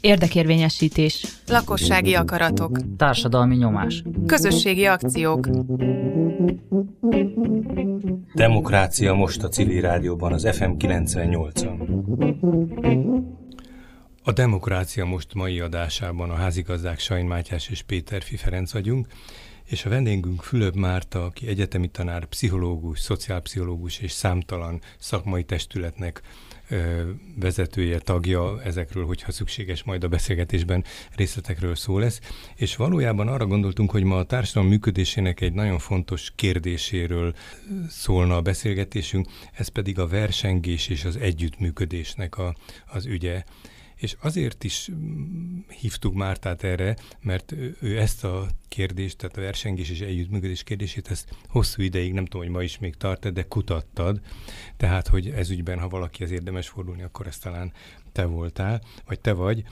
Érdekérvényesítés. Lakossági akaratok. Társadalmi nyomás. Közösségi akciók. Demokrácia most a civil rádióban, az FM 98-on. A Demokrácia most mai adásában a házigazdák Sajn Mátyás és Péter Fi Ferenc vagyunk, és a vendégünk Fülöp Márta, aki egyetemi tanár, pszichológus, szociálpszichológus és számtalan szakmai testületnek vezetője, tagja ezekről, hogyha szükséges, majd a beszélgetésben részletekről szó lesz. És valójában arra gondoltunk, hogy ma a társadalom működésének egy nagyon fontos kérdéséről szólna a beszélgetésünk, ez pedig a versengés és az együttműködésnek a, az ügye. És azért is mm, hívtuk Mártát erre, mert ő ezt a kérdést, tehát a versengés és együttműködés kérdését, ezt hosszú ideig, nem tudom, hogy ma is még tart de kutattad. Tehát, hogy ez ügyben, ha valaki az érdemes fordulni, akkor ez talán te voltál, vagy te vagy.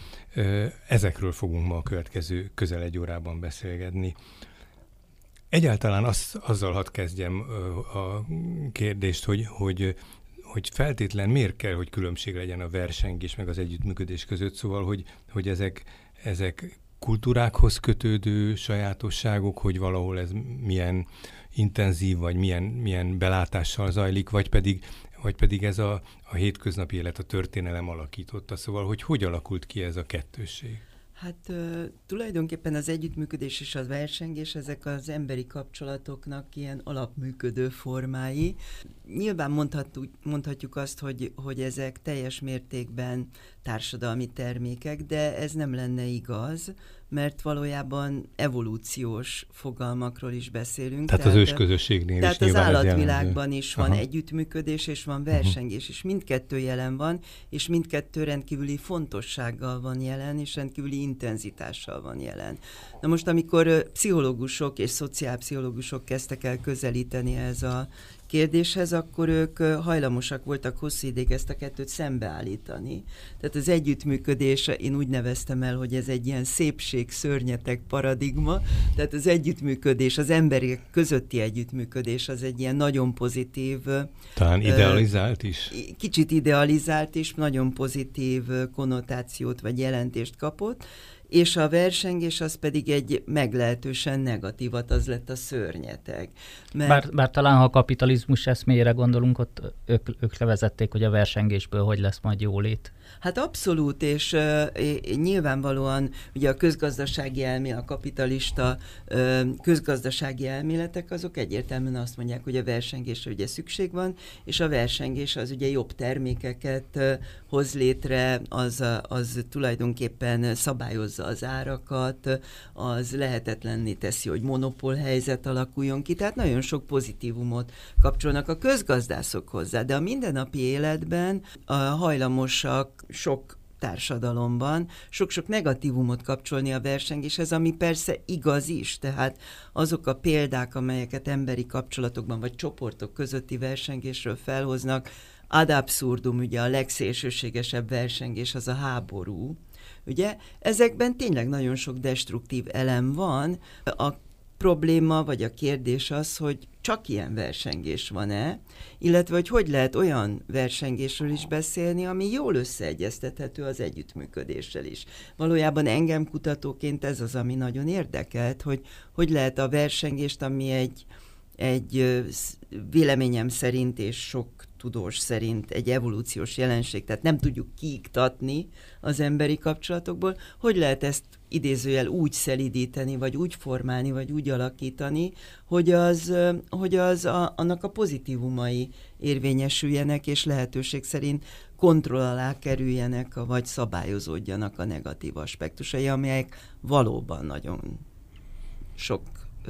Ezekről fogunk ma a következő közel egy órában beszélgetni. Egyáltalán az, azzal hadd kezdjem a kérdést, hogy, hogy hogy feltétlen miért kell, hogy különbség legyen a versengés meg az együttműködés között, szóval, hogy, hogy ezek, ezek kultúrákhoz kötődő sajátosságok, hogy valahol ez milyen intenzív, vagy milyen, milyen belátással zajlik, vagy pedig, vagy pedig ez a, a hétköznapi élet, a történelem alakította. Szóval, hogy hogy alakult ki ez a kettősség? Hát tulajdonképpen az együttműködés és a versengés ezek az emberi kapcsolatoknak ilyen alapműködő formái. Nyilván mondhatjuk, mondhatjuk azt, hogy, hogy ezek teljes mértékben társadalmi termékek, de ez nem lenne igaz, mert valójában evolúciós fogalmakról is beszélünk. Tehát, tehát az ősközösségnél Tehát is az állatvilágban is van Aha. együttműködés, és van versengés, és mindkettő jelen van, és mindkettő rendkívüli fontossággal van jelen, és rendkívüli intenzitással van jelen. Na most, amikor pszichológusok és szociálpszichológusok kezdtek el közelíteni ez a kérdéshez, akkor ők hajlamosak voltak hosszú ideig ezt a kettőt szembeállítani. Tehát az együttműködés, én úgy neveztem el, hogy ez egy ilyen szépség, szörnyetek paradigma, tehát az együttműködés, az emberek közötti együttműködés az egy ilyen nagyon pozitív. Talán idealizált is? Kicsit idealizált is, nagyon pozitív konnotációt vagy jelentést kapott, és a versengés az pedig egy meglehetősen negatívat, az lett a szörnyeteg. Mert... Bár, bár talán, ha a kapitalizmus eszméjére gondolunk, ott ők, ők levezették, hogy a versengésből hogy lesz majd jólét. Hát abszolút, és uh, nyilvánvalóan ugye a közgazdasági elmélet, a kapitalista uh, közgazdasági elméletek, azok egyértelműen azt mondják, hogy a versengésre ugye szükség van, és a versengés az ugye jobb termékeket uh, hoz létre, az, az tulajdonképpen szabályozza az árakat, az lehetetlenné teszi, hogy monopól helyzet alakuljon ki, tehát nagyon sok pozitívumot kapcsolnak a közgazdászok hozzá, de a mindennapi életben a hajlamosak sok társadalomban sok-sok negatívumot kapcsolni a versengéshez, ami persze igaz is, tehát azok a példák, amelyeket emberi kapcsolatokban vagy csoportok közötti versengésről felhoznak, ad absurdum, ugye a legszélsőségesebb versengés az a háború, ugye, ezekben tényleg nagyon sok destruktív elem van, a probléma vagy a kérdés az, hogy csak ilyen versengés van-e, illetve hogy hogy lehet olyan versengésről is beszélni, ami jól összeegyeztethető az együttműködéssel is. Valójában engem kutatóként ez az, ami nagyon érdekelt, hogy hogy lehet a versengést, ami egy, egy véleményem szerint és sok tudós szerint egy evolúciós jelenség, tehát nem tudjuk kiiktatni az emberi kapcsolatokból, hogy lehet ezt idézőjel úgy szelidíteni, vagy úgy formálni, vagy úgy alakítani, hogy az, hogy az a, annak a pozitívumai érvényesüljenek, és lehetőség szerint kontroll alá kerüljenek, vagy szabályozódjanak a negatív aspektusai, amelyek valóban nagyon sok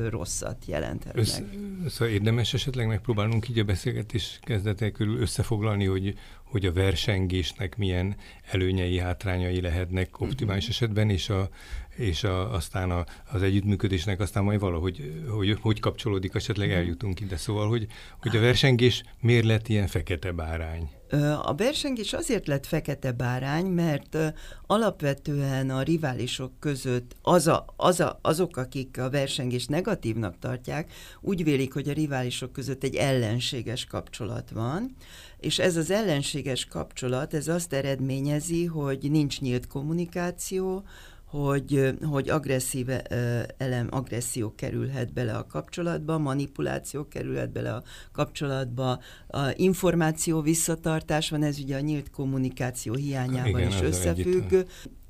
rosszat jelenthetnek. Össze, szóval érdemes esetleg megpróbálnunk így a beszélgetés kezdetek körül összefoglalni, hogy, hogy a versengésnek milyen előnyei, hátrányai lehetnek optimális uh-huh. esetben, és, a, és a, aztán a, az együttműködésnek aztán majd valahogy hogy, hogy kapcsolódik, esetleg uh-huh. eljutunk ide. Szóval, hogy, hogy a versengés miért lett ilyen fekete bárány? A versengés azért lett fekete bárány, mert alapvetően a riválisok között az a, az a, azok, akik a versengést negatívnak tartják, úgy vélik, hogy a riválisok között egy ellenséges kapcsolat van, és ez az ellenséges kapcsolat, ez azt eredményezi, hogy nincs nyílt kommunikáció, hogy, hogy agresszív elem, agresszió kerülhet bele a kapcsolatba, manipuláció kerülhet bele a kapcsolatba, a információ visszatartás van, ez ugye a nyílt kommunikáció hiányával Igen, is összefügg,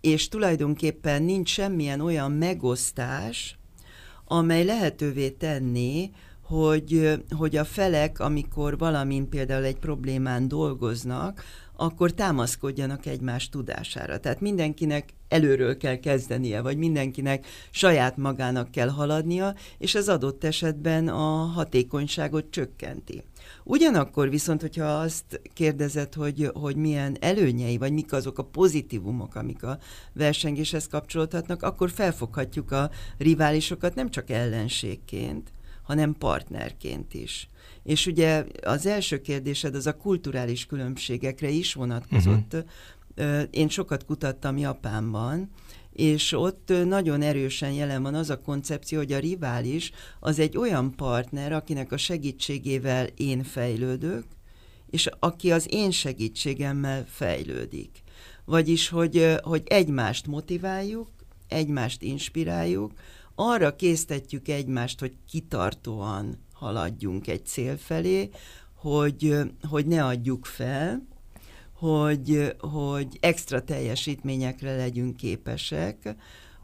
és tulajdonképpen nincs semmilyen olyan megosztás, amely lehetővé tenni, hogy, hogy a felek, amikor valamin például egy problémán dolgoznak, akkor támaszkodjanak egymás tudására. Tehát mindenkinek előről kell kezdenie, vagy mindenkinek saját magának kell haladnia, és ez adott esetben a hatékonyságot csökkenti. Ugyanakkor viszont, hogyha azt kérdezed, hogy, hogy milyen előnyei, vagy mik azok a pozitívumok, amik a versengéshez kapcsolódhatnak, akkor felfoghatjuk a riválisokat nem csak ellenségként, hanem partnerként is. És ugye az első kérdésed az a kulturális különbségekre is vonatkozott. Uh-huh. Én sokat kutattam Japánban, és ott nagyon erősen jelen van az a koncepció, hogy a rivális az egy olyan partner, akinek a segítségével én fejlődök, és aki az én segítségemmel fejlődik. Vagyis, hogy, hogy egymást motiváljuk, egymást inspiráljuk, arra késztetjük egymást, hogy kitartóan haladjunk egy cél felé, hogy, hogy ne adjuk fel, hogy, hogy extra teljesítményekre legyünk képesek,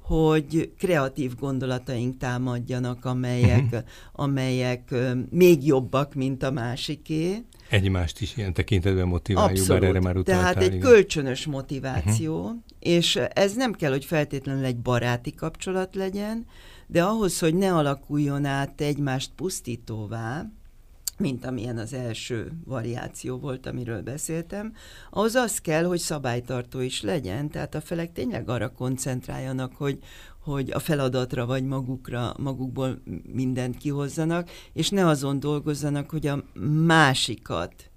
hogy kreatív gondolataink támadjanak, amelyek, uh-huh. amelyek még jobbak, mint a másiké. Egymást is ilyen tekintetben motiváljuk, Abszolút. bár erre már utaltál. Tehát egy igen. kölcsönös motiváció, uh-huh. és ez nem kell, hogy feltétlenül egy baráti kapcsolat legyen, de ahhoz, hogy ne alakuljon át egymást pusztítóvá, mint amilyen az első variáció volt, amiről beszéltem, ahhoz az kell, hogy szabálytartó is legyen, tehát a felek tényleg arra koncentráljanak, hogy, hogy a feladatra vagy magukra, magukból mindent kihozzanak, és ne azon dolgozzanak, hogy a másikat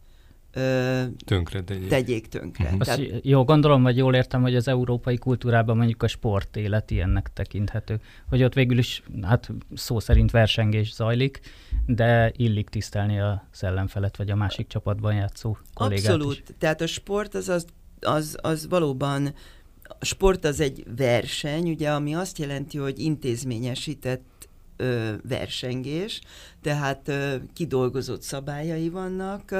tönkre tegyék. tegyék tönkre. Azt Tehát... Jó, gondolom, vagy jól értem, hogy az európai kultúrában mondjuk a sport élet ilyennek tekinthető. Hogy ott végül is, hát szó szerint versengés zajlik, de illik tisztelni a szellemfelet, vagy a másik csapatban játszó kollégát Abszolút. Is. Tehát a sport az, az, az, az valóban a sport az egy verseny, ugye, ami azt jelenti, hogy intézményesített ö, versengés, tehát ö, kidolgozott szabályai vannak,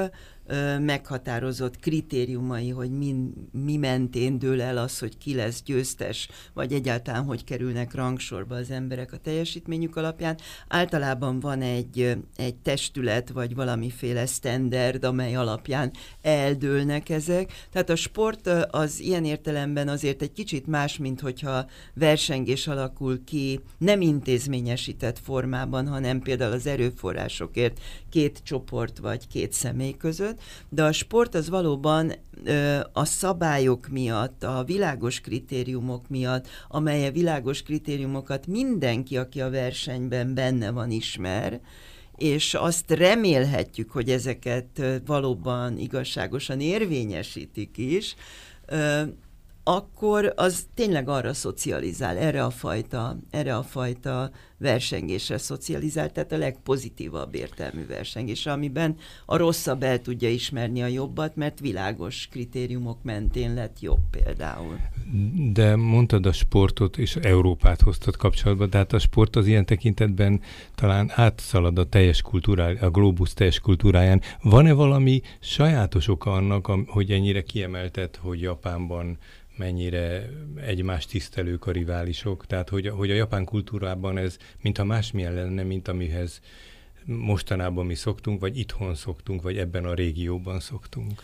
meghatározott kritériumai, hogy mi, mi mentén dől el az, hogy ki lesz győztes, vagy egyáltalán hogy kerülnek rangsorba az emberek a teljesítményük alapján. Általában van egy, egy testület, vagy valamiféle standard, amely alapján eldőlnek ezek. Tehát a sport az ilyen értelemben azért egy kicsit más, mint hogyha versengés alakul ki nem intézményesített formában, hanem például az erőforrásokért két csoport vagy két személy között, de a sport az valóban a szabályok miatt, a világos kritériumok miatt, amely a világos kritériumokat mindenki, aki a versenyben benne van, ismer, és azt remélhetjük, hogy ezeket valóban igazságosan érvényesítik is, akkor az tényleg arra szocializál, erre a fajta, erre a fajta versengésre szocializál, tehát a legpozitívabb értelmű versengés, amiben a rosszabb el tudja ismerni a jobbat, mert világos kritériumok mentén lett jobb például. De mondtad a sportot, és Európát hoztad kapcsolatba, de hát a sport az ilyen tekintetben talán átszalad a teljes kultúrá, a globus teljes kultúráján. Van-e valami sajátos oka annak, hogy ennyire kiemeltet, hogy Japánban mennyire egymást tisztelők a riválisok, tehát hogy, hogy a japán kultúrában ez mintha másmilyen lenne, mint amihez mostanában mi szoktunk, vagy itthon szoktunk, vagy ebben a régióban szoktunk.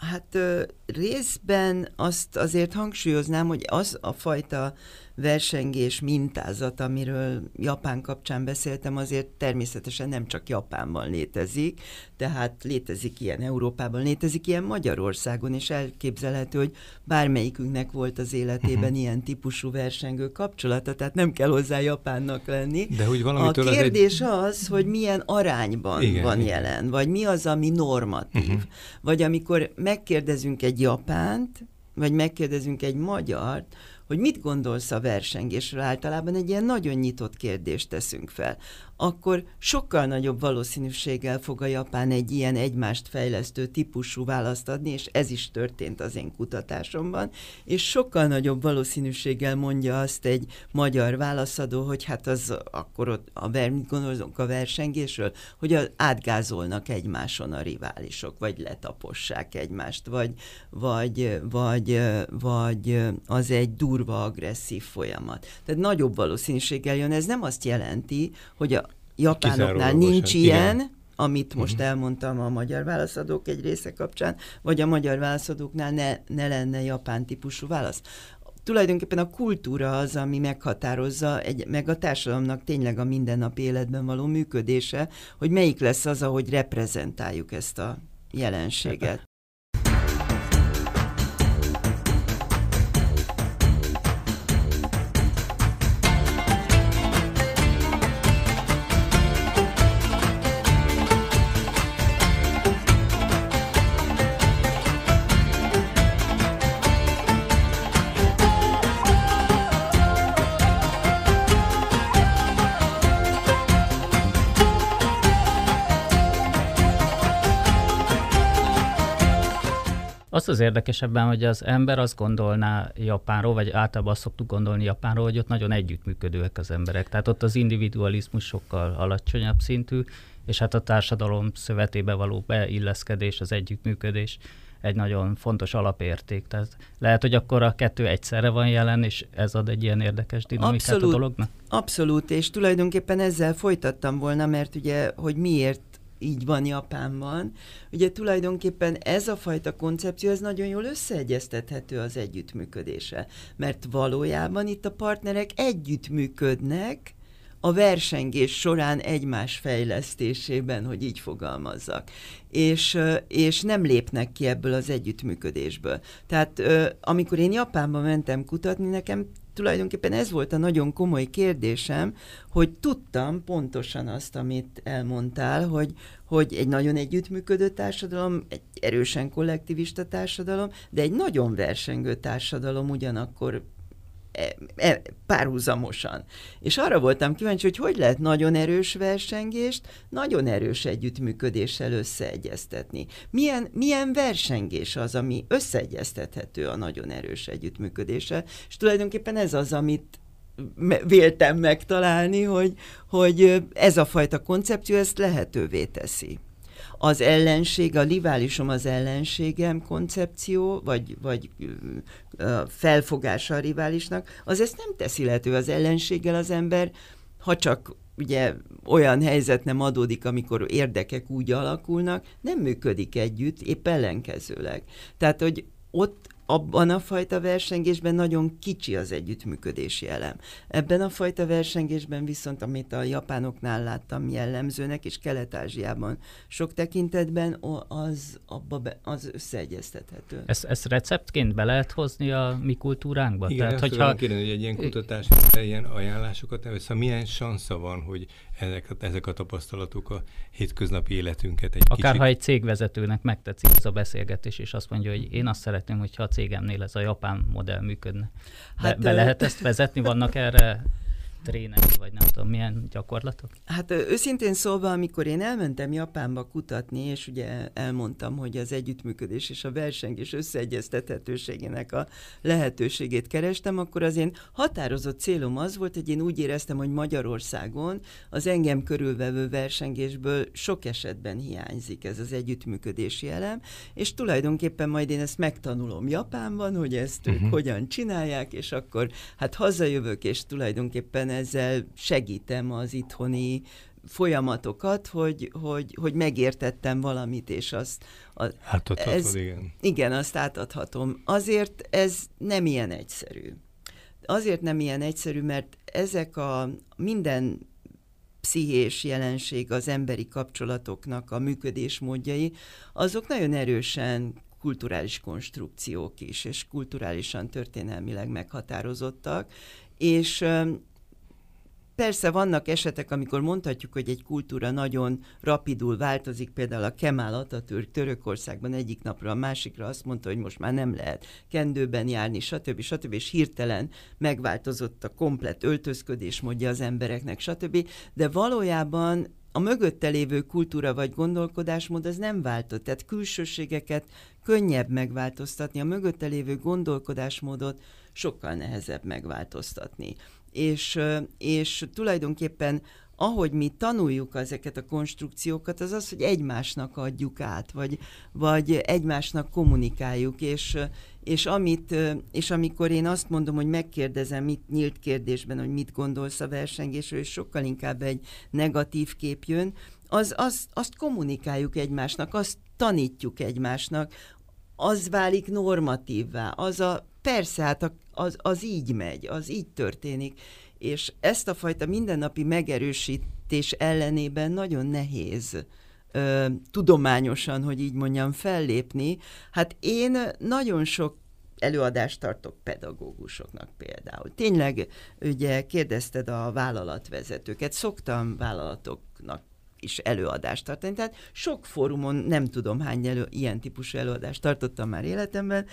Hát részben azt azért hangsúlyoznám, hogy az a fajta versengés mintázat, amiről Japán kapcsán beszéltem, azért természetesen nem csak Japánban létezik, tehát létezik ilyen Európában, létezik ilyen Magyarországon, és elképzelhető, hogy bármelyikünknek volt az életében uh-huh. ilyen típusú versengő kapcsolata, tehát nem kell hozzá Japánnak lenni. De hogy a kérdés az, egy... az, hogy milyen arányban igen, van igen. jelen, vagy mi az, ami normatív. Uh-huh. Vagy amikor megkérdezünk egy japánt, vagy megkérdezünk egy magyart, hogy mit gondolsz a versengésről, általában egy ilyen nagyon nyitott kérdést teszünk fel akkor sokkal nagyobb valószínűséggel fog a Japán egy ilyen egymást fejlesztő típusú választ adni, és ez is történt az én kutatásomban, és sokkal nagyobb valószínűséggel mondja azt egy magyar válaszadó, hogy hát az akkor ott a, mit gondolunk a versengésről, hogy átgázolnak egymáson a riválisok, vagy letapossák egymást, vagy, vagy, vagy, vagy az egy durva, agresszív folyamat. Tehát nagyobb valószínűséggel jön. Ez nem azt jelenti, hogy a japánoknál nincs ilyen, igen. amit most uh-huh. elmondtam a magyar válaszadók egy része kapcsán, vagy a magyar válaszadóknál ne, ne lenne japán típusú válasz tulajdonképpen a kultúra az, ami meghatározza, egy, meg a társadalomnak tényleg a mindennapi életben való működése, hogy melyik lesz az, ahogy reprezentáljuk ezt a jelenséget. Az az érdekesebben, hogy az ember azt gondolná Japánról, vagy általában azt szoktuk gondolni Japánról, hogy ott nagyon együttműködőek az emberek. Tehát ott az individualizmus sokkal alacsonyabb szintű, és hát a társadalom szövetébe való beilleszkedés, az együttműködés egy nagyon fontos alapérték. Tehát lehet, hogy akkor a kettő egyszerre van jelen, és ez ad egy ilyen érdekes dinamikát abszolút, a dolognak? Abszolút, és tulajdonképpen ezzel folytattam volna, mert ugye, hogy miért így van Japánban. Ugye tulajdonképpen ez a fajta koncepció, ez nagyon jól összeegyeztethető az együttműködése, mert valójában itt a partnerek együttműködnek, a versengés során egymás fejlesztésében, hogy így fogalmazzak. És, és nem lépnek ki ebből az együttműködésből. Tehát amikor én Japánba mentem kutatni, nekem tulajdonképpen ez volt a nagyon komoly kérdésem, hogy tudtam pontosan azt, amit elmondtál, hogy, hogy egy nagyon együttműködő társadalom, egy erősen kollektivista társadalom, de egy nagyon versengő társadalom ugyanakkor párhuzamosan. És arra voltam kíváncsi, hogy hogy lehet nagyon erős versengést, nagyon erős együttműködéssel összeegyeztetni. Milyen, milyen versengés az, ami összeegyeztethető a nagyon erős együttműködéssel, és tulajdonképpen ez az, amit véltem megtalálni, hogy, hogy ez a fajta koncepció ezt lehetővé teszi az ellenség, a riválisom az ellenségem koncepció, vagy, vagy felfogása a riválisnak, az ezt nem teszi lehető az ellenséggel az ember, ha csak ugye olyan helyzet nem adódik, amikor érdekek úgy alakulnak, nem működik együtt, épp ellenkezőleg. Tehát, hogy ott abban a fajta versengésben nagyon kicsi az együttműködési elem. Ebben a fajta versengésben viszont, amit a japánoknál láttam jellemzőnek, és Kelet-Ázsiában sok tekintetben, az, abba be, az összeegyeztethető. Ezt, ezt receptként be lehet hozni a mi kultúránkba? Igen, Tehát, hogyha... kérdezni, hogy egy ilyen kutatás, ilyen ajánlásokat, szóval milyen sansza van, hogy ezek, ezek a tapasztalatok a hétköznapi életünket egy Akár kicsit... ha egy cégvezetőnek megtetszik ez a beszélgetés, és azt mondja, hogy én azt szeretném, hogyha a cégemnél ez a japán modell működne. Hát, be, be lehet ezt vezetni? Vannak erre trének, vagy nem tudom, milyen gyakorlatok? Hát őszintén szólva, amikor én elmentem Japánba kutatni, és ugye elmondtam, hogy az együttműködés és a versengés összeegyeztethetőségének a lehetőségét kerestem, akkor az én határozott célom az volt, hogy én úgy éreztem, hogy Magyarországon az engem körülvevő versengésből sok esetben hiányzik ez az együttműködési elem, és tulajdonképpen majd én ezt megtanulom Japánban, hogy ezt uh-huh. ők hogyan csinálják, és akkor hát hazajövök, és tulajdonképpen ezzel segítem az itthoni folyamatokat, hogy, hogy, hogy megértettem valamit, és azt... A, Átadhatod, ez, igen. Igen, azt átadhatom. Azért ez nem ilyen egyszerű. Azért nem ilyen egyszerű, mert ezek a minden pszichés jelenség, az emberi kapcsolatoknak a működésmódjai, azok nagyon erősen kulturális konstrukciók is, és kulturálisan történelmileg meghatározottak, és Persze vannak esetek, amikor mondhatjuk, hogy egy kultúra nagyon rapidul változik, például a Kemal Atatürk Törökországban egyik napra a másikra azt mondta, hogy most már nem lehet kendőben járni, stb. stb. és hirtelen megváltozott a komplet öltözködés módja az embereknek, stb. De valójában a mögötte lévő kultúra vagy gondolkodásmód az nem váltott, tehát külsőségeket könnyebb megváltoztatni, a mögötte lévő gondolkodásmódot sokkal nehezebb megváltoztatni és, és tulajdonképpen ahogy mi tanuljuk ezeket a konstrukciókat, az az, hogy egymásnak adjuk át, vagy, vagy egymásnak kommunikáljuk, és, és, amit, és amikor én azt mondom, hogy megkérdezem mit nyílt kérdésben, hogy mit gondolsz a versengésről, és sokkal inkább egy negatív kép jön, az, az, azt kommunikáljuk egymásnak, azt tanítjuk egymásnak, az válik normatívvá, az a Persze, hát az, az így megy, az így történik, és ezt a fajta mindennapi megerősítés ellenében nagyon nehéz ö, tudományosan, hogy így mondjam, fellépni. Hát én nagyon sok előadást tartok pedagógusoknak például. Tényleg, ugye kérdezted a vállalatvezetőket, szoktam vállalatoknak is előadást tartani. Tehát sok fórumon nem tudom hány elő, ilyen típusú előadást tartottam már életemben.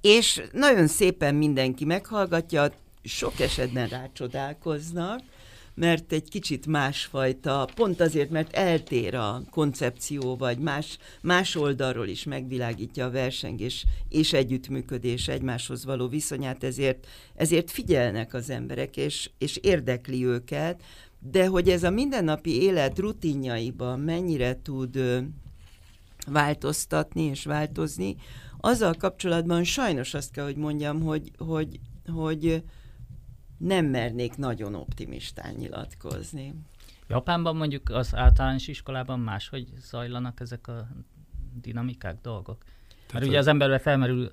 És nagyon szépen mindenki meghallgatja, sok esetben rácsodálkoznak, mert egy kicsit másfajta, pont azért, mert eltér a koncepció, vagy más, más oldalról is megvilágítja a versengés és együttműködés egymáshoz való viszonyát, ezért, ezért figyelnek az emberek, és, és érdekli őket, de hogy ez a mindennapi élet rutinjaiban mennyire tud változtatni és változni, azzal kapcsolatban sajnos azt kell, hogy mondjam, hogy, hogy, hogy nem mernék nagyon optimistán nyilatkozni. Japánban mondjuk az általános iskolában máshogy zajlanak ezek a dinamikák, dolgok? Tehát Mert ugye az emberbe felmerül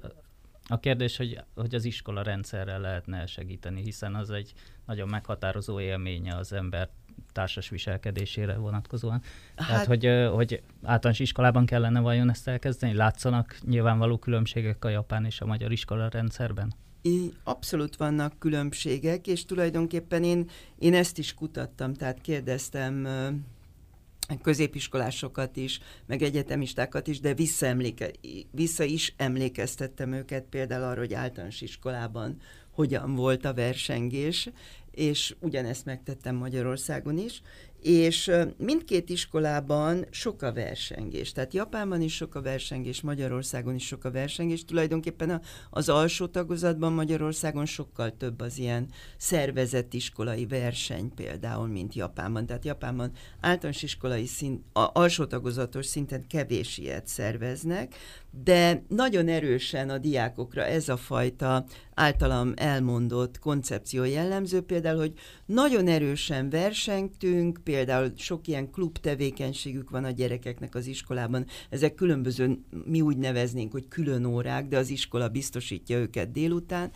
a kérdés, hogy, hogy az iskola rendszerrel lehetne segíteni, hiszen az egy nagyon meghatározó élménye az ember társas viselkedésére vonatkozóan. Hát, Tehát, hogy, hogy általános iskolában kellene vajon ezt elkezdeni? Látszanak nyilvánvaló különbségek a japán és a magyar iskola rendszerben? Abszolút vannak különbségek, és tulajdonképpen én, én ezt is kutattam, tehát kérdeztem középiskolásokat is, meg egyetemistákat is, de visszaemléke, vissza is emlékeztettem őket például arra, hogy általános iskolában hogyan volt a versengés, és ugyanezt megtettem Magyarországon is, és mindkét iskolában sok a versengés. Tehát Japánban is sok a versengés, Magyarországon is sok a versengés. Tulajdonképpen az alsó tagozatban Magyarországon sokkal több az ilyen szervezett iskolai verseny például, mint Japánban. Tehát Japánban általános iskolai szint, a alsó tagozatos szinten kevés ilyet szerveznek, de nagyon erősen a diákokra ez a fajta általam elmondott koncepció jellemző, például, hogy nagyon erősen versengtünk, például sok ilyen klub tevékenységük van a gyerekeknek az iskolában, ezek különböző, mi úgy neveznénk, hogy külön órák, de az iskola biztosítja őket délután,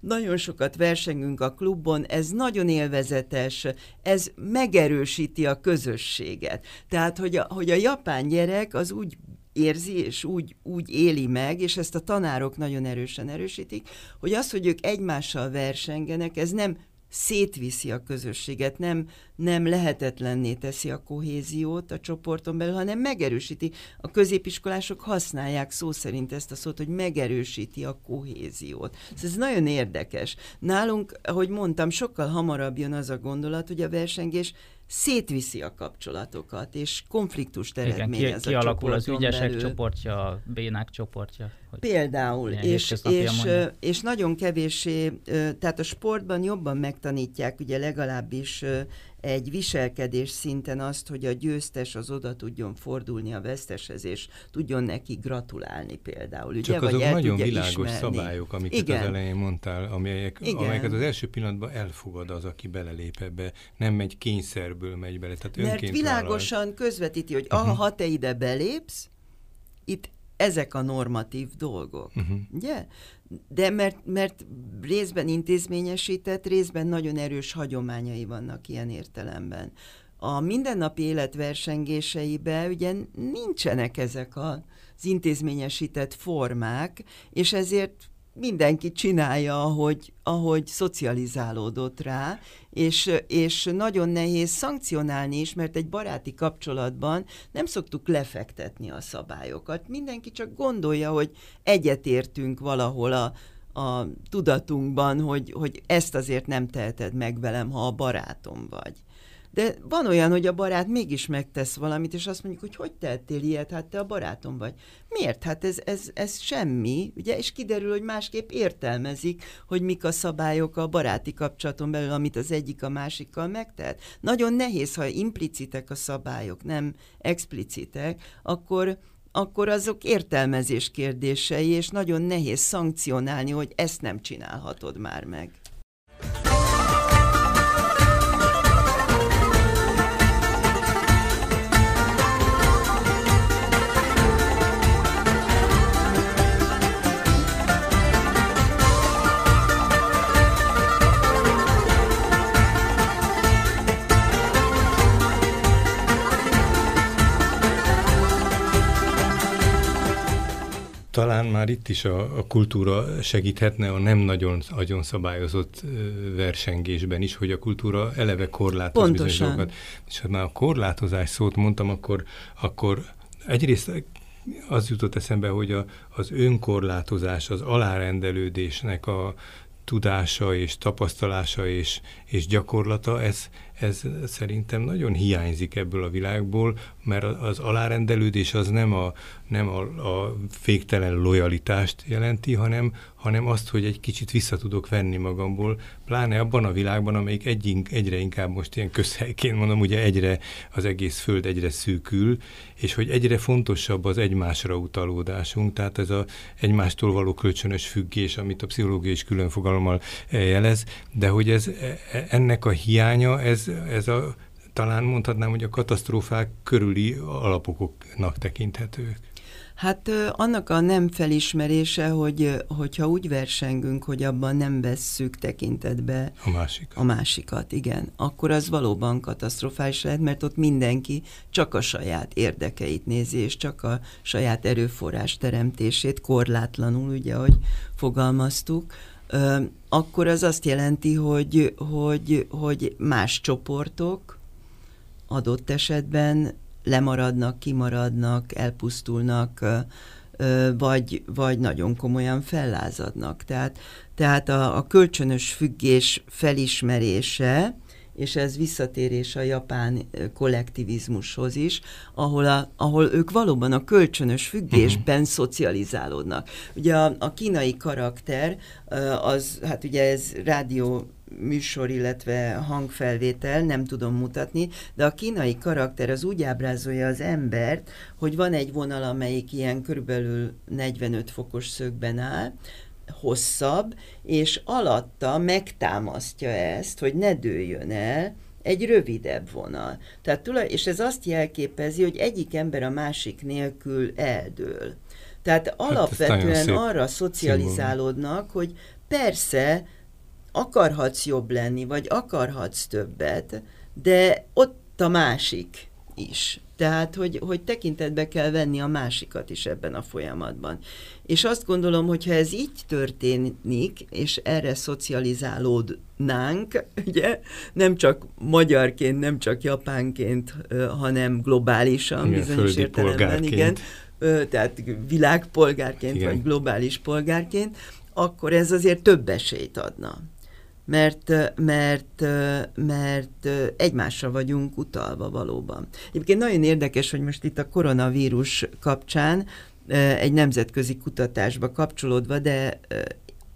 nagyon sokat versengünk a klubon, ez nagyon élvezetes, ez megerősíti a közösséget. Tehát, hogy a, hogy a japán gyerek az úgy érzi, és úgy, úgy éli meg, és ezt a tanárok nagyon erősen erősítik, hogy az, hogy ők egymással versengenek, ez nem szétviszi a közösséget, nem, nem lehetetlenné teszi a kohéziót a csoporton belül, hanem megerősíti. A középiskolások használják szó szerint ezt a szót, hogy megerősíti a kohéziót. Ez nagyon érdekes. Nálunk, ahogy mondtam, sokkal hamarabb jön az a gondolat, hogy a versengés szétviszi a kapcsolatokat, és konfliktust eredményez Igen, ki, kialakul az ügyesek belül. csoportja, a bénák csoportja. Hogy Például, és, és, és nagyon kevéssé, tehát a sportban jobban megtanítják, ugye legalábbis egy viselkedés szinten azt, hogy a győztes az oda tudjon fordulni a veszteshez, és tudjon neki gratulálni például. Ugye? Csak azok Vagy nagyon világos ismerni. szabályok, amiket Igen. az elején mondtál, amelyek, Igen. amelyeket az első pillanatban elfogad az, aki belelép ebbe, nem megy kényszerből megy bele. Tehát Mert világosan vállal. közvetíti, hogy uh-huh. ha te ide belépsz, itt ezek a normatív dolgok. Uh-huh. Ugye? De mert, mert részben intézményesített, részben nagyon erős hagyományai vannak ilyen értelemben. A mindennapi élet versengéseibe ugye nincsenek ezek az intézményesített formák, és ezért mindenki csinálja, ahogy, ahogy szocializálódott rá, és, és nagyon nehéz szankcionálni is, mert egy baráti kapcsolatban nem szoktuk lefektetni a szabályokat. Mindenki csak gondolja, hogy egyetértünk valahol a, a tudatunkban, hogy, hogy ezt azért nem teheted meg velem, ha a barátom vagy. De van olyan, hogy a barát mégis megtesz valamit, és azt mondjuk, hogy hogy tehettél ilyet, hát te a barátom vagy. Miért? Hát ez, ez, ez semmi, ugye, és kiderül, hogy másképp értelmezik, hogy mik a szabályok a baráti kapcsolaton belül, amit az egyik a másikkal megtehet. Nagyon nehéz, ha implicitek a szabályok, nem explicitek, akkor, akkor azok értelmezés kérdései, és nagyon nehéz szankcionálni, hogy ezt nem csinálhatod már meg. Már itt is a, a kultúra segíthetne a nem nagyon, nagyon szabályozott versengésben is, hogy a kultúra eleve korlátoz Pontosan. bizonyos dolgokat. És ha már a korlátozás szót mondtam, akkor, akkor egyrészt az jutott eszembe, hogy a, az önkorlátozás, az alárendelődésnek a tudása és tapasztalása és, és gyakorlata, ez, ez szerintem nagyon hiányzik ebből a világból, mert az alárendelődés az nem a, nem a, a féktelen lojalitást jelenti, hanem, hanem azt, hogy egy kicsit vissza tudok venni magamból, pláne abban a világban, amelyik egy, egyre inkább most ilyen közhelyként mondom, ugye egyre az egész föld egyre szűkül, és hogy egyre fontosabb az egymásra utalódásunk, tehát ez a egymástól való kölcsönös függés, amit a pszichológia is külön fogalommal jelez, de hogy ez, ennek a hiánya, ez, ez a talán mondhatnám, hogy a katasztrófák körüli alapoknak tekinthetők. Hát annak a nem felismerése, hogy hogyha úgy versengünk, hogy abban nem vesszük tekintetbe a másikat. a másikat, igen, akkor az valóban katasztrofális lehet, mert ott mindenki csak a saját érdekeit nézi, és csak a saját erőforrás teremtését korlátlanul, ugye, ahogy fogalmaztuk, akkor az azt jelenti, hogy, hogy, hogy más csoportok adott esetben lemaradnak, kimaradnak, elpusztulnak, vagy, vagy nagyon komolyan fellázadnak. Tehát, tehát a, a kölcsönös függés felismerése, és ez visszatérés a japán kollektivizmushoz is, ahol, a, ahol ők valóban a kölcsönös függésben uh-huh. szocializálódnak. Ugye a, a kínai karakter, az, hát ugye ez rádió műsor, illetve hangfelvétel, nem tudom mutatni, de a kínai karakter az úgy ábrázolja az embert, hogy van egy vonal, amelyik ilyen körülbelül 45 fokos szögben áll, hosszabb, és alatta megtámasztja ezt, hogy ne dőljön el, egy rövidebb vonal. Tehát tulaj, és ez azt jelképezi, hogy egyik ember a másik nélkül eldől. Tehát hát alapvetően arra szocializálódnak, hogy persze akarhatsz jobb lenni, vagy akarhatsz többet, de ott a másik is. Tehát, hogy, hogy tekintetbe kell venni a másikat is ebben a folyamatban. És azt gondolom, hogy ha ez így történik, és erre szocializálódnánk, ugye, nem csak magyarként, nem csak japánként, hanem globálisan, igen, bizonyos értelemben, igen, tehát világpolgárként, igen. vagy globális polgárként, akkor ez azért több esélyt adna mert, mert, mert egymásra vagyunk utalva valóban. Egyébként nagyon érdekes, hogy most itt a koronavírus kapcsán egy nemzetközi kutatásba kapcsolódva, de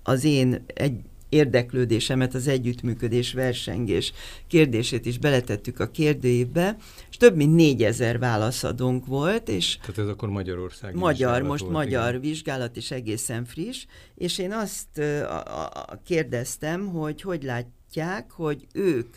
az én egy érdeklődésemet, az együttműködés, versengés kérdését is beletettük a kérdőívbe, és több mint négyezer válaszadónk volt, és... Tehát ez akkor Magyarország Magyar, most volt, magyar igen. vizsgálat is egészen friss, és én azt a, a, kérdeztem, hogy hogy látják, hogy ők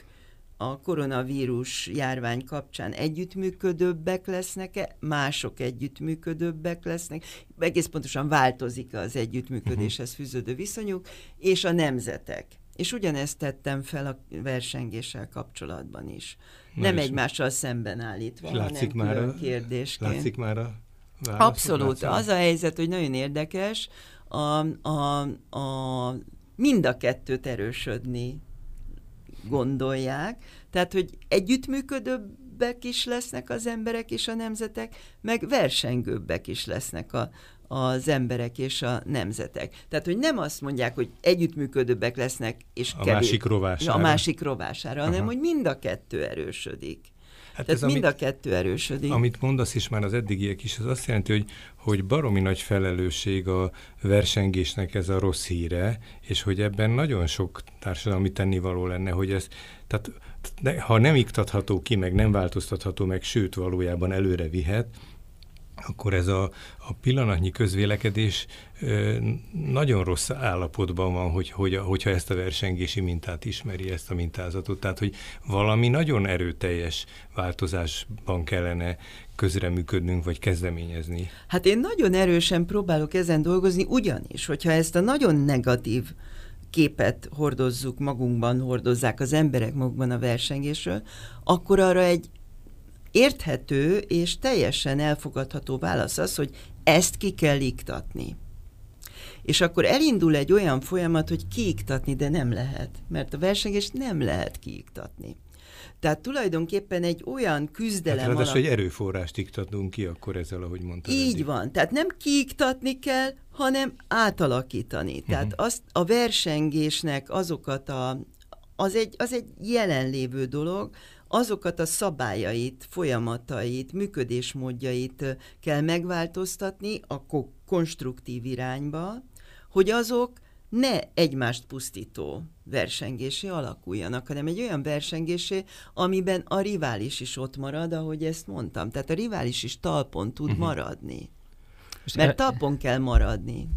a koronavírus járvány kapcsán együttműködőbbek lesznek-e, mások együttműködőbbek lesznek, egész pontosan változik az együttműködéshez mhm. fűződő viszonyuk, és a nemzetek. És ugyanezt tettem fel a versengéssel kapcsolatban is. Na Nem egymással szemben állítva, látszik hanem már a, kérdésként. Látszik már a válasz, Abszolút. Látszik. Az a helyzet, hogy nagyon érdekes, a, a, a, mind a kettőt erősödni gondolják, tehát, hogy együttműködőbbek is lesznek az emberek és a nemzetek, meg versengőbbek is lesznek a, az emberek és a nemzetek. Tehát, hogy nem azt mondják, hogy együttműködőbbek lesznek, és a kevés, másik rovására. A másik rovására, hanem, Aha. hogy mind a kettő erősödik. Hát Tehát ez, mind amit, a kettő erősödik. Amit mondasz is már az eddigiek is, az azt jelenti, hogy, hogy baromi nagy felelősség a versengésnek ez a rossz híre, és hogy ebben nagyon sok társadalmi tennivaló lenne, hogy ez, tehát ha nem iktatható ki, meg nem változtatható meg, sőt valójában előre vihet, akkor ez a, a pillanatnyi közvélekedés nagyon rossz állapotban van, hogy, hogy, hogyha ezt a versengési mintát ismeri, ezt a mintázatot. Tehát, hogy valami nagyon erőteljes változásban kellene közreműködnünk, vagy kezdeményezni. Hát én nagyon erősen próbálok ezen dolgozni, ugyanis, hogyha ezt a nagyon negatív képet hordozzuk magunkban, hordozzák az emberek magukban a versengésről, akkor arra egy érthető és teljesen elfogadható válasz az, hogy ezt ki kell iktatni. És akkor elindul egy olyan folyamat, hogy kiiktatni, de nem lehet, mert a versengést nem lehet kiiktatni. Tehát tulajdonképpen egy olyan küzdelem... Hát ráadásul alap... egy erőforrást iktatunk ki akkor ezzel, ahogy mondtad. Így eddig. van. Tehát nem kiiktatni kell, hanem átalakítani. Uh-huh. Tehát azt a versengésnek azokat a... Az egy, az egy jelenlévő dolog, azokat a szabályait, folyamatait, működésmódjait kell megváltoztatni a konstruktív irányba, hogy azok ne egymást pusztító versengésé alakuljanak, hanem egy olyan versengésé, amiben a rivális is ott marad, ahogy ezt mondtam. Tehát a rivális is talpon tud uh-huh. maradni. Mert talpon kell maradni.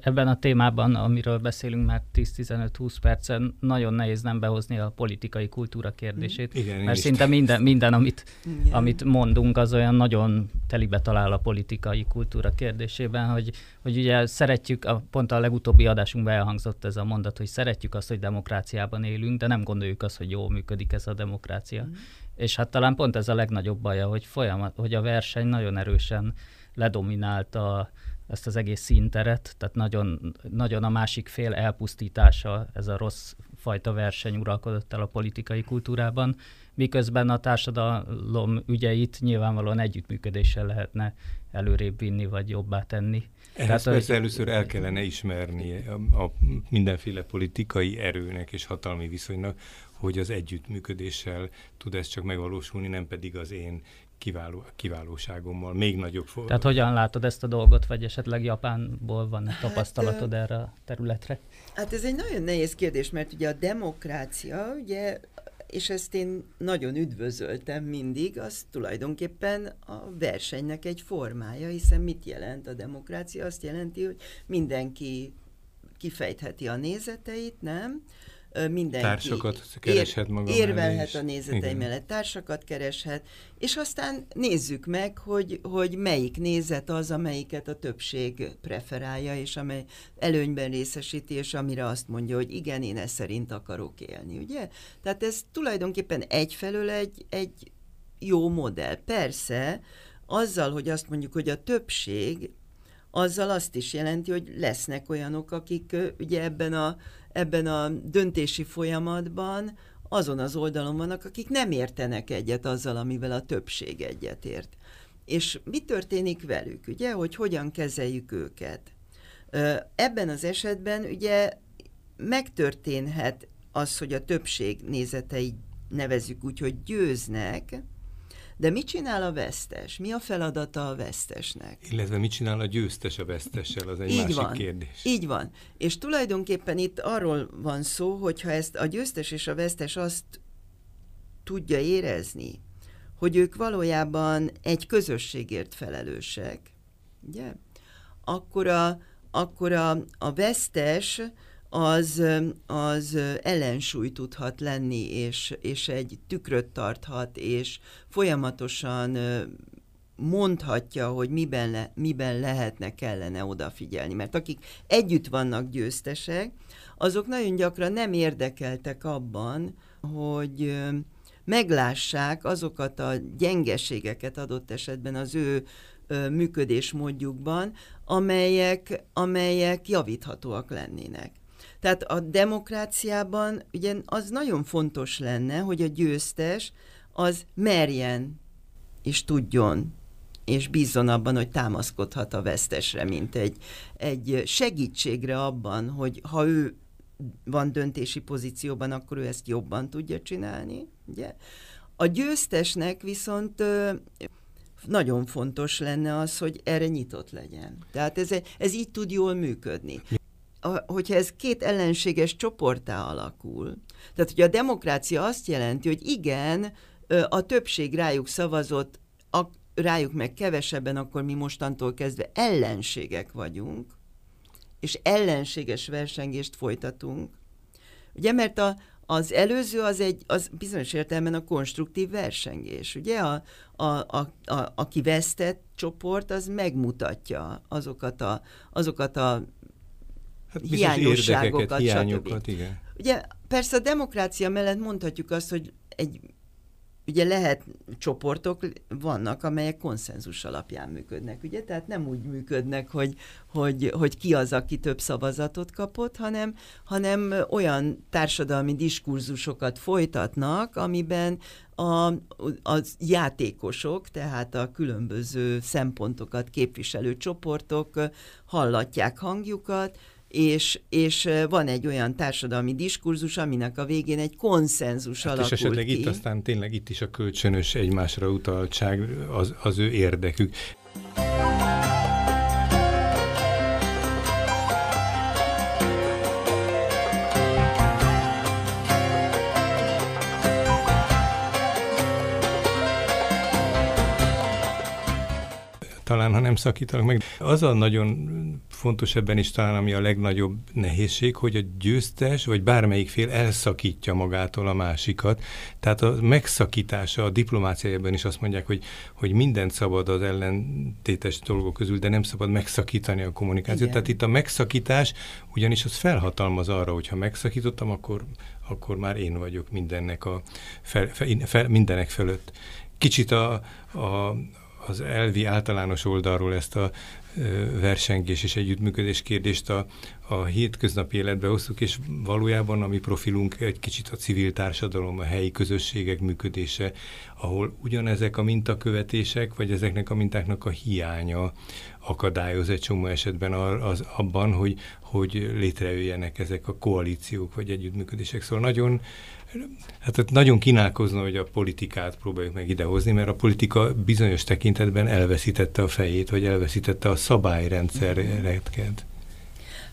Ebben a témában, amiről beszélünk már 10-15-20 percen, nagyon nehéz nem behozni a politikai kultúra kérdését, Igen, mert szinte minden, minden amit, amit mondunk, az olyan nagyon telibe talál a politikai kultúra kérdésében, hogy, hogy ugye szeretjük, a, pont a legutóbbi adásunkban elhangzott ez a mondat, hogy szeretjük azt, hogy demokráciában élünk, de nem gondoljuk azt, hogy jól működik ez a demokrácia. Mm. És hát talán pont ez a legnagyobb baja, hogy folyamat, hogy a verseny nagyon erősen ledominálta ezt az egész színteret, tehát nagyon, nagyon a másik fél elpusztítása, ez a rossz fajta verseny uralkodott el a politikai kultúrában, miközben a társadalom ügyeit nyilvánvalóan együttműködéssel lehetne előrébb vinni, vagy jobbá tenni. Ehhez Tehát, persze hogy... először el kellene ismerni a, a mindenféle politikai erőnek és hatalmi viszonynak, hogy az együttműködéssel tud ez csak megvalósulni, nem pedig az én kiváló, kiválóságommal, még nagyobb for... Tehát hogyan látod ezt a dolgot, vagy esetleg Japánból van hát, tapasztalatod hát, erre a területre? Hát ez egy nagyon nehéz kérdés, mert ugye a demokrácia, ugye, és ezt én nagyon üdvözöltem mindig, az tulajdonképpen a versenynek egy formája, hiszen mit jelent a demokrácia? Azt jelenti, hogy mindenki kifejtheti a nézeteit, nem? Mindenki társakat kereshet maga érvelhet a nézetei mellett, társakat kereshet, és aztán nézzük meg, hogy, hogy melyik nézet az, amelyiket a többség preferálja, és amely előnyben részesíti, és amire azt mondja, hogy igen, én ezt szerint akarok élni, ugye? Tehát ez tulajdonképpen egyfelől egy, egy jó modell. Persze, azzal, hogy azt mondjuk, hogy a többség, azzal azt is jelenti, hogy lesznek olyanok, akik ugye ebben a ebben a döntési folyamatban azon az oldalon vannak, akik nem értenek egyet azzal, amivel a többség egyetért. És mi történik velük, ugye, hogy hogyan kezeljük őket? Ebben az esetben ugye megtörténhet az, hogy a többség nézetei nevezük úgy, hogy győznek, De mit csinál a vesztes? Mi a feladata a vesztesnek? Illetve mit csinál a győztes a vesztessel, az egy Így másik van. kérdés. Így van. És tulajdonképpen itt arról van szó, hogyha ezt a győztes és a vesztes azt tudja érezni, hogy ők valójában egy közösségért felelősek, ugye? Akkor a, akkor a, a vesztes az, az ellensúly tudhat lenni, és, és egy tükröt tarthat, és folyamatosan mondhatja, hogy miben, le, miben lehetne, kellene odafigyelni. Mert akik együtt vannak győztesek, azok nagyon gyakran nem érdekeltek abban, hogy meglássák azokat a gyengeségeket adott esetben az ő működésmódjukban, amelyek, amelyek javíthatóak lennének. Tehát a demokráciában ugye az nagyon fontos lenne, hogy a győztes az merjen és tudjon és bízzon abban, hogy támaszkodhat a vesztesre, mint egy, egy segítségre abban, hogy ha ő van döntési pozícióban, akkor ő ezt jobban tudja csinálni. Ugye? A győztesnek viszont nagyon fontos lenne az, hogy erre nyitott legyen. Tehát ez, ez így tud jól működni. A, hogyha ez két ellenséges csoportá alakul, tehát hogy a demokrácia azt jelenti, hogy igen, a többség rájuk szavazott, a, rájuk meg kevesebben, akkor mi mostantól kezdve ellenségek vagyunk, és ellenséges versengést folytatunk. Ugye, mert a, az előző az egy, az bizonyos értelemben a konstruktív versengés. Ugye, a, a, a, a, aki vesztett csoport, az megmutatja azokat a, azokat a hát hiányosságokat, hiányokat, igen. Ugye persze a demokrácia mellett mondhatjuk azt, hogy egy ugye lehet csoportok, vannak, amelyek konszenzus alapján működnek, ugye? Tehát nem úgy működnek, hogy, hogy, hogy ki az, aki több szavazatot kapott, hanem, hanem olyan társadalmi diskurzusokat folytatnak, amiben a, a játékosok, tehát a különböző szempontokat képviselő csoportok hallatják hangjukat, és, és van egy olyan társadalmi diskurzus, aminek a végén egy konszenzus hát alakult És esetleg ki. itt aztán tényleg itt is a kölcsönös egymásra utaltság az, az ő érdekük. talán, ha nem szakítanak meg. Az a nagyon fontos ebben is talán, ami a legnagyobb nehézség, hogy a győztes, vagy bármelyik fél elszakítja magától a másikat. Tehát a megszakítása a diplomáciájában is azt mondják, hogy, hogy mindent szabad az ellentétes dolgok közül, de nem szabad megszakítani a kommunikációt. Igen. Tehát itt a megszakítás ugyanis az felhatalmaz arra, hogy ha megszakítottam, akkor, akkor már én vagyok mindennek a fel, fel, fel, mindenek fölött. Kicsit a, a, az elvi általános oldalról ezt a versengés és együttműködés kérdést a, a hétköznapi életbe hoztuk, és valójában a mi profilunk egy kicsit a civil társadalom, a helyi közösségek működése, ahol ugyanezek a mintakövetések, vagy ezeknek a mintáknak a hiánya akadályoz egy csomó esetben az, abban, hogy, hogy létrejöjjenek ezek a koalíciók, vagy együttműködések. Szóval nagyon Hát nagyon kínálkozna, hogy a politikát próbáljuk meg idehozni, mert a politika bizonyos tekintetben elveszítette a fejét, vagy elveszítette a szabályrendszereket.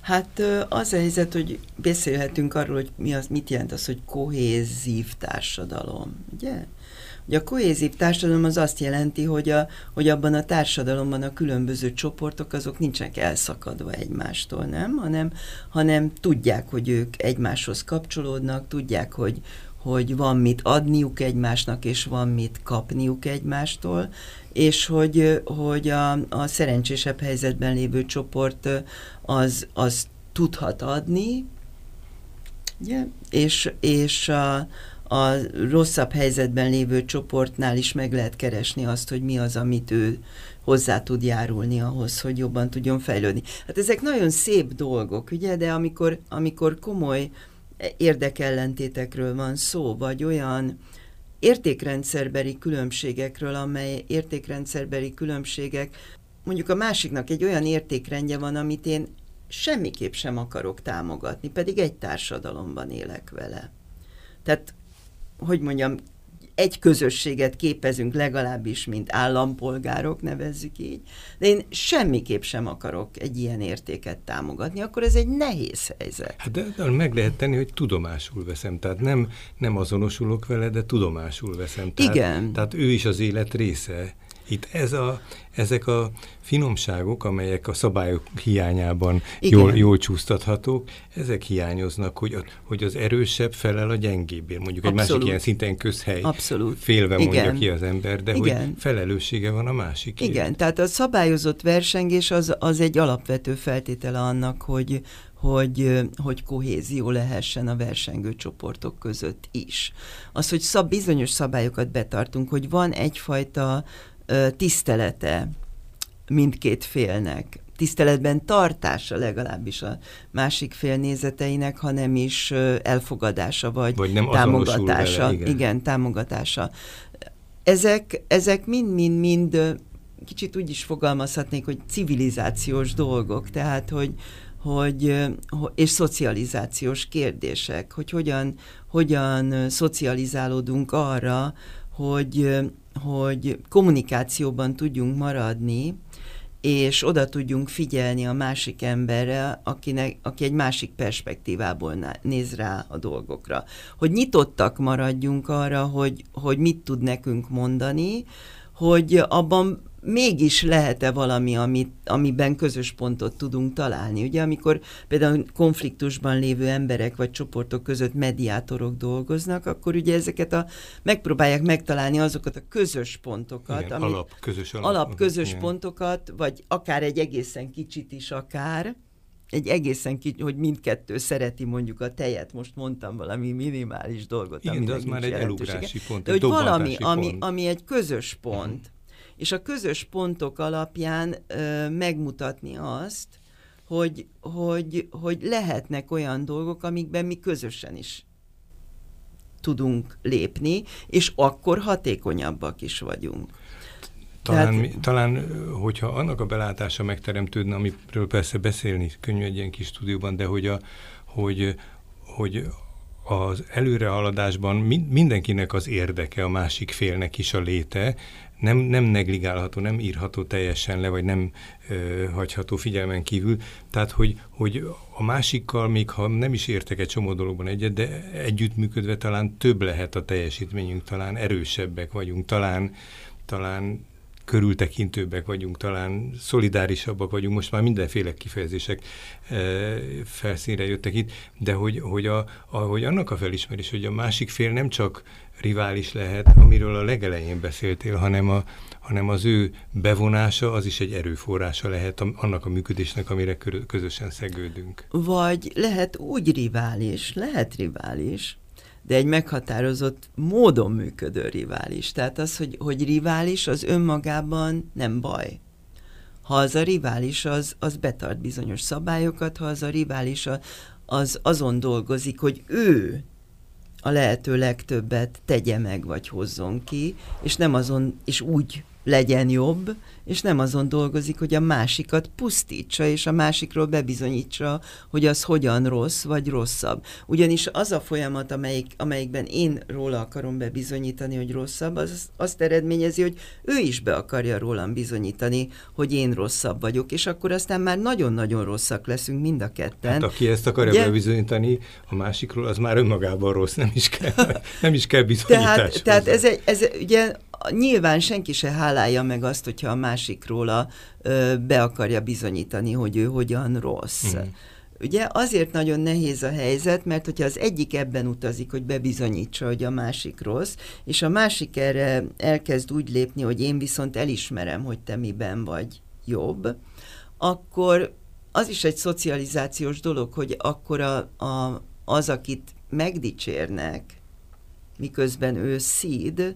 Hát az a helyzet, hogy beszélhetünk arról, hogy mi az, mit jelent az, hogy kohézív társadalom, ugye? Ugye a kohézív társadalom az azt jelenti, hogy, a, hogy abban a társadalomban a különböző csoportok azok nincsenek elszakadva egymástól, nem? Hanem, hanem tudják, hogy ők egymáshoz kapcsolódnak, tudják, hogy, hogy van mit adniuk egymásnak, és van mit kapniuk egymástól, és hogy, hogy a, a szerencsésebb helyzetben lévő csoport az, az tudhat adni, ugye? és, és a, a rosszabb helyzetben lévő csoportnál is meg lehet keresni azt, hogy mi az, amit ő hozzá tud járulni ahhoz, hogy jobban tudjon fejlődni. Hát ezek nagyon szép dolgok, ugye, de amikor, amikor komoly érdekellentétekről van szó, vagy olyan értékrendszerbeli különbségekről, amely értékrendszerbeli különbségek, mondjuk a másiknak egy olyan értékrendje van, amit én semmiképp sem akarok támogatni, pedig egy társadalomban élek vele. Tehát hogy mondjam, egy közösséget képezünk legalábbis, mint állampolgárok, nevezzük így, de én semmiképp sem akarok egy ilyen értéket támogatni, akkor ez egy nehéz helyzet. Hát de, de meg lehet tenni, hogy tudomásul veszem, tehát nem, nem azonosulok vele, de tudomásul veszem. Tehát, Igen. Tehát ő is az élet része. Itt ez a, ezek a finomságok, amelyek a szabályok hiányában jól, jól csúsztathatók, ezek hiányoznak, hogy, a, hogy az erősebb felel a gyengébbért. Mondjuk Abszolút. egy másik ilyen szinten közhely Abszolút. félve mondja Igen. ki az ember, de Igen. hogy felelőssége van a másik. Igen, tehát a szabályozott versengés az, az egy alapvető feltétele annak, hogy, hogy, hogy kohézió lehessen a versengő csoportok között is. Az, hogy szab, bizonyos szabályokat betartunk, hogy van egyfajta tisztelete mindkét félnek, tiszteletben tartása legalábbis a másik fél nézeteinek, hanem is elfogadása vagy, vagy nem támogatása. Vele, igen. igen, támogatása. Ezek, ezek mind-mind-mind kicsit úgy is fogalmazhatnék, hogy civilizációs dolgok, tehát hogy, hogy, és szocializációs kérdések, hogy hogyan, hogyan szocializálódunk arra, hogy, hogy kommunikációban tudjunk maradni, és oda tudjunk figyelni a másik emberre, akinek, aki egy másik perspektívából néz rá a dolgokra. Hogy nyitottak maradjunk arra, hogy, hogy mit tud nekünk mondani, hogy abban mégis lehet-e valami, amit, amiben közös pontot tudunk találni. Ugye amikor például konfliktusban lévő emberek vagy csoportok között mediátorok dolgoznak, akkor ugye ezeket a, megpróbálják megtalálni azokat a közös pontokat, igen, amit, alap, közös, alap, alap közös igen. pontokat, vagy akár egy egészen kicsit is akár, egy egészen kicsit, hogy mindkettő szereti mondjuk a tejet, most mondtam valami minimális dolgot. Igen, de az már egy elugrási pont, de hogy valami, pont. Ami, ami egy közös pont, uh-huh és a közös pontok alapján ö, megmutatni azt, hogy, hogy, hogy lehetnek olyan dolgok, amikben mi közösen is tudunk lépni, és akkor hatékonyabbak is vagyunk. Talán, Tehát, talán, hogyha annak a belátása megteremtődne, amiről persze beszélni könnyű egy ilyen kis stúdióban, de hogy, a, hogy, hogy az előrehaladásban mindenkinek az érdeke, a másik félnek is a léte, nem, nem negligálható, nem írható teljesen le, vagy nem ö, hagyható figyelmen kívül. Tehát, hogy, hogy a másikkal, még ha nem is értek egy csomó dologban egyet, de együttműködve talán több lehet a teljesítményünk, talán erősebbek vagyunk, talán, talán körültekintőbbek vagyunk, talán szolidárisabbak vagyunk, most már mindenféle kifejezések e, felszínre jöttek itt, de hogy, hogy, a, a, hogy annak a felismerés, hogy a másik fél nem csak rivális lehet, amiről a legelején beszéltél, hanem, a, hanem az ő bevonása az is egy erőforrása lehet annak a működésnek, amire közösen szegődünk. Vagy lehet úgy rivális, lehet rivális, de egy meghatározott módon működő rivális. Tehát az, hogy, hogy rivális, az önmagában nem baj. Ha az a rivális, az, az betart bizonyos szabályokat, ha az a rivális, az azon dolgozik, hogy ő a lehető legtöbbet tegye meg, vagy hozzon ki, és nem azon, és úgy legyen jobb, és nem azon dolgozik, hogy a másikat pusztítsa, és a másikról bebizonyítsa, hogy az hogyan rossz, vagy rosszabb. Ugyanis az a folyamat, amelyik, amelyikben én róla akarom bebizonyítani, hogy rosszabb, az azt eredményezi, hogy ő is be akarja rólam bizonyítani, hogy én rosszabb vagyok, és akkor aztán már nagyon-nagyon rosszak leszünk mind a ketten. Hát aki ezt akarja Ugye? bebizonyítani a másikról, az már önmagában rossz, nem is kell, nem is kell bizonyítás. Tehát, tehát ez, egy, ez ugye nyilván senki se hálálja meg azt, hogyha a másik róla ö, be akarja bizonyítani, hogy ő hogyan rossz. Mm. Ugye azért nagyon nehéz a helyzet, mert hogyha az egyik ebben utazik, hogy bebizonyítsa, hogy a másik rossz, és a másik erre elkezd úgy lépni, hogy én viszont elismerem, hogy te miben vagy jobb, akkor az is egy szocializációs dolog, hogy akkor a, a, az, akit megdicsérnek, miközben ő szíd,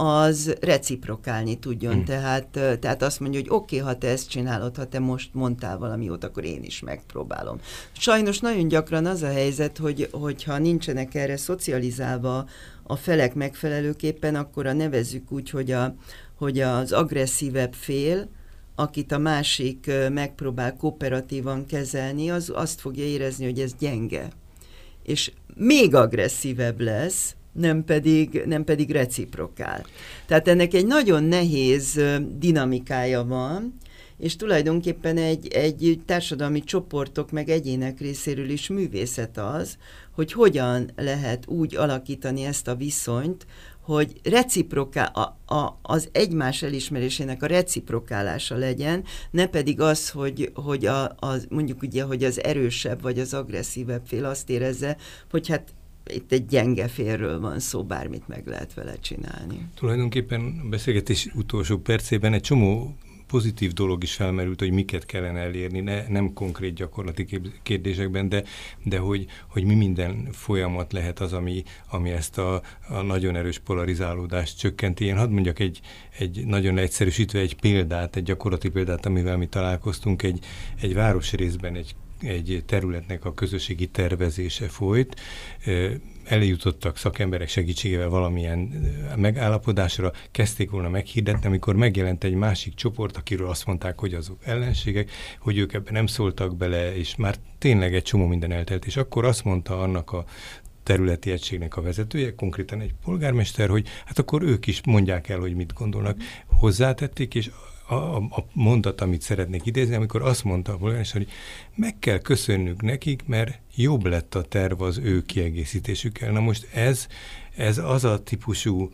az reciprokálni tudjon. Hmm. Tehát, tehát azt mondja, hogy oké, okay, ha te ezt csinálod, ha te most mondtál valami jót, akkor én is megpróbálom. Sajnos nagyon gyakran az a helyzet, hogy, hogyha nincsenek erre szocializálva a felek megfelelőképpen, akkor a nevezzük úgy, hogy, a, hogy az agresszívebb fél, akit a másik megpróbál kooperatívan kezelni, az azt fogja érezni, hogy ez gyenge. És még agresszívebb lesz, nem pedig, nem pedig reciprokál. Tehát ennek egy nagyon nehéz dinamikája van, és tulajdonképpen egy, egy társadalmi csoportok meg egyének részéről is művészet az, hogy hogyan lehet úgy alakítani ezt a viszonyt, hogy reciproká, a, a, az egymás elismerésének a reciprokálása legyen, ne pedig az, hogy, hogy a, az, mondjuk ugye, hogy az erősebb vagy az agresszívebb fél azt érezze, hogy hát itt egy gyenge félről van szó, bármit meg lehet vele csinálni. Tulajdonképpen a beszélgetés utolsó percében egy csomó pozitív dolog is felmerült, hogy miket kellene elérni, ne, nem konkrét gyakorlati kérdésekben, de, de hogy, hogy mi minden folyamat lehet az, ami, ami ezt a, a nagyon erős polarizálódást csökkenti. Én hadd mondjak egy, egy nagyon egyszerűsítve egy példát, egy gyakorlati példát, amivel mi találkoztunk, egy, egy városrészben egy egy területnek a közösségi tervezése folyt, eljutottak szakemberek segítségével valamilyen megállapodásra, kezdték volna meghirdetni, amikor megjelent egy másik csoport, akiről azt mondták, hogy azok ellenségek, hogy ők ebben nem szóltak bele, és már tényleg egy csomó minden eltelt. És akkor azt mondta annak a területi egységnek a vezetője, konkrétan egy polgármester, hogy hát akkor ők is mondják el, hogy mit gondolnak. Hozzátették, és a, a mondat, amit szeretnék idézni, amikor azt mondta a polgármester, hogy meg kell köszönnünk nekik, mert jobb lett a terv az ő kiegészítésükkel. Na most ez, ez az a típusú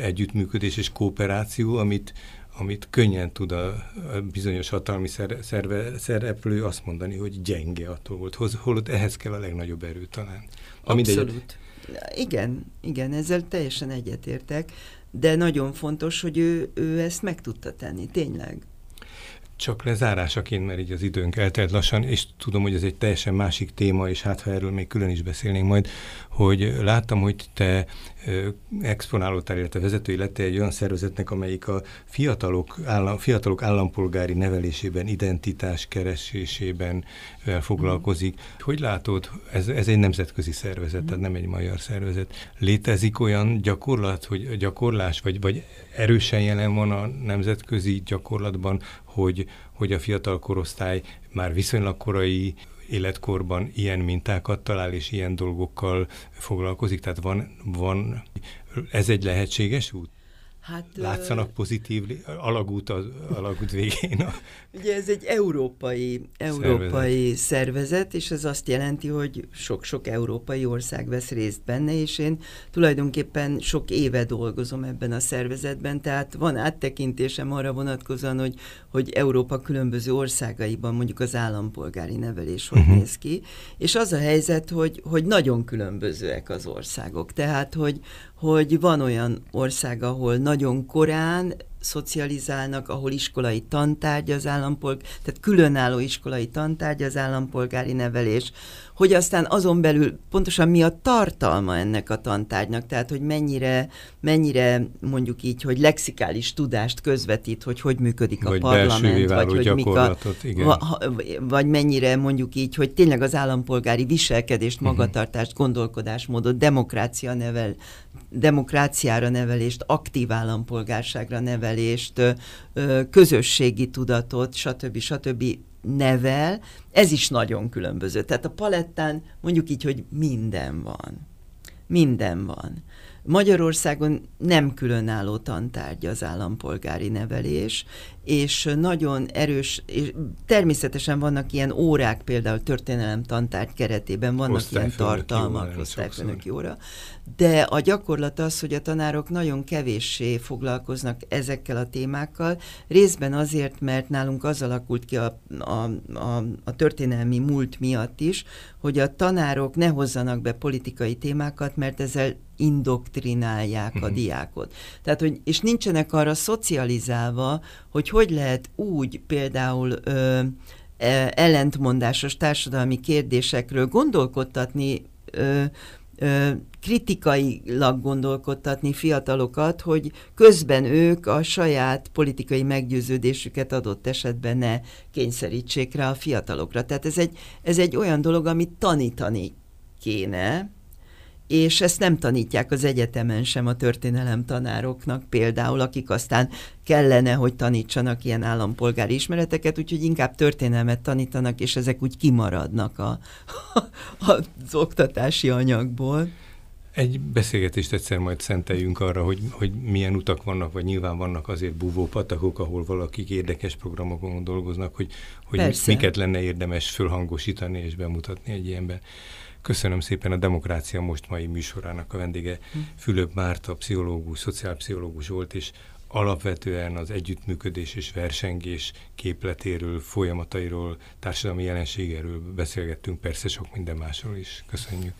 együttműködés és kooperáció, amit, amit könnyen tud a, a bizonyos hatalmi szer, szerve, szereplő azt mondani, hogy gyenge attól volt, holott ehhez kell a legnagyobb erő talán. Abszolút. Egy... Igen, igen, ezzel teljesen egyetértek de nagyon fontos, hogy ő, ő ezt meg tudta tenni, tényleg. Csak lezárásaként, mert így az időnk eltelt lassan, és tudom, hogy ez egy teljesen másik téma, és hát ha erről még külön is beszélnénk majd, hogy láttam, hogy te exponálódtál, illetve vezetői lettél egy olyan szervezetnek, amelyik a fiatalok, állam, fiatalok állampolgári nevelésében, identitás keresésében foglalkozik. Hogy látod, ez, ez egy nemzetközi szervezet, tehát nem egy magyar szervezet. Létezik olyan gyakorlat, hogy gyakorlás, vagy, vagy erősen jelen van a nemzetközi gyakorlatban, hogy, hogy a fiatal korosztály már viszonylag korai életkorban ilyen mintákat talál, és ilyen dolgokkal foglalkozik? Tehát van, van ez egy lehetséges út? Hát, Látszanak pozitív alagút az alagút végén? A... Ugye ez egy európai, európai szervezet. szervezet, és ez azt jelenti, hogy sok-sok európai ország vesz részt benne, és én tulajdonképpen sok éve dolgozom ebben a szervezetben, tehát van áttekintésem arra vonatkozóan, hogy, hogy Európa különböző országaiban mondjuk az állampolgári nevelés hogy uh-huh. néz ki, és az a helyzet, hogy, hogy nagyon különbözőek az országok, tehát hogy, hogy van olyan ország, ahol nagyon korán szocializálnak, ahol iskolai tantárgy az állampolgár, tehát különálló iskolai tantárgy az állampolgári nevelés, hogy aztán azon belül pontosan mi a tartalma ennek a tantárgynak, tehát hogy mennyire, mennyire mondjuk így, hogy lexikális tudást közvetít, hogy hogy működik a vagy parlament, vagy hogy mik a, igen. vagy mennyire mondjuk így, hogy tényleg az állampolgári viselkedést, mhm. magatartást, gondolkodásmódot, demokrácia nevel, demokráciára nevelést, aktív állampolgárságra nevelést, közösségi tudatot, stb. stb. nevel, ez is nagyon különböző. Tehát a palettán mondjuk így, hogy minden van. Minden van. Magyarországon nem különálló tantárgy az állampolgári nevelés, és nagyon erős, és természetesen vannak ilyen órák, például történelem tantárgy keretében vannak ilyen tartalmak, osztályfőnöki óra, de a gyakorlat az, hogy a tanárok nagyon kevéssé foglalkoznak ezekkel a témákkal, részben azért, mert nálunk az alakult ki a, a, a, a történelmi múlt miatt is, hogy a tanárok ne hozzanak be politikai témákat, mert ezzel indoktrinálják a mhm. diákot. Tehát, hogy, és nincsenek arra szocializálva, hogy hogy lehet úgy például ö, e, ellentmondásos társadalmi kérdésekről gondolkodtatni, ö, ö, kritikailag gondolkodtatni fiatalokat, hogy közben ők a saját politikai meggyőződésüket adott esetben ne kényszerítsék rá a fiatalokra. Tehát ez egy, ez egy olyan dolog, amit tanítani kéne, és ezt nem tanítják az egyetemen sem a történelem tanároknak például, akik aztán kellene, hogy tanítsanak ilyen állampolgári ismereteket, úgyhogy inkább történelmet tanítanak, és ezek úgy kimaradnak a, az oktatási anyagból. Egy beszélgetést egyszer majd szenteljünk arra, hogy, hogy milyen utak vannak, vagy nyilván vannak azért búvó patakok, ahol valakik érdekes programokon dolgoznak, hogy, hogy miket lenne érdemes fölhangosítani és bemutatni egy ilyenben. Köszönöm szépen a Demokrácia Most mai műsorának a vendége. Hm. Fülöp Márta, pszichológus, szociálpszichológus volt, és alapvetően az együttműködés és versengés képletéről, folyamatairól, társadalmi jelenségéről beszélgettünk, persze sok minden másról is. Köszönjük.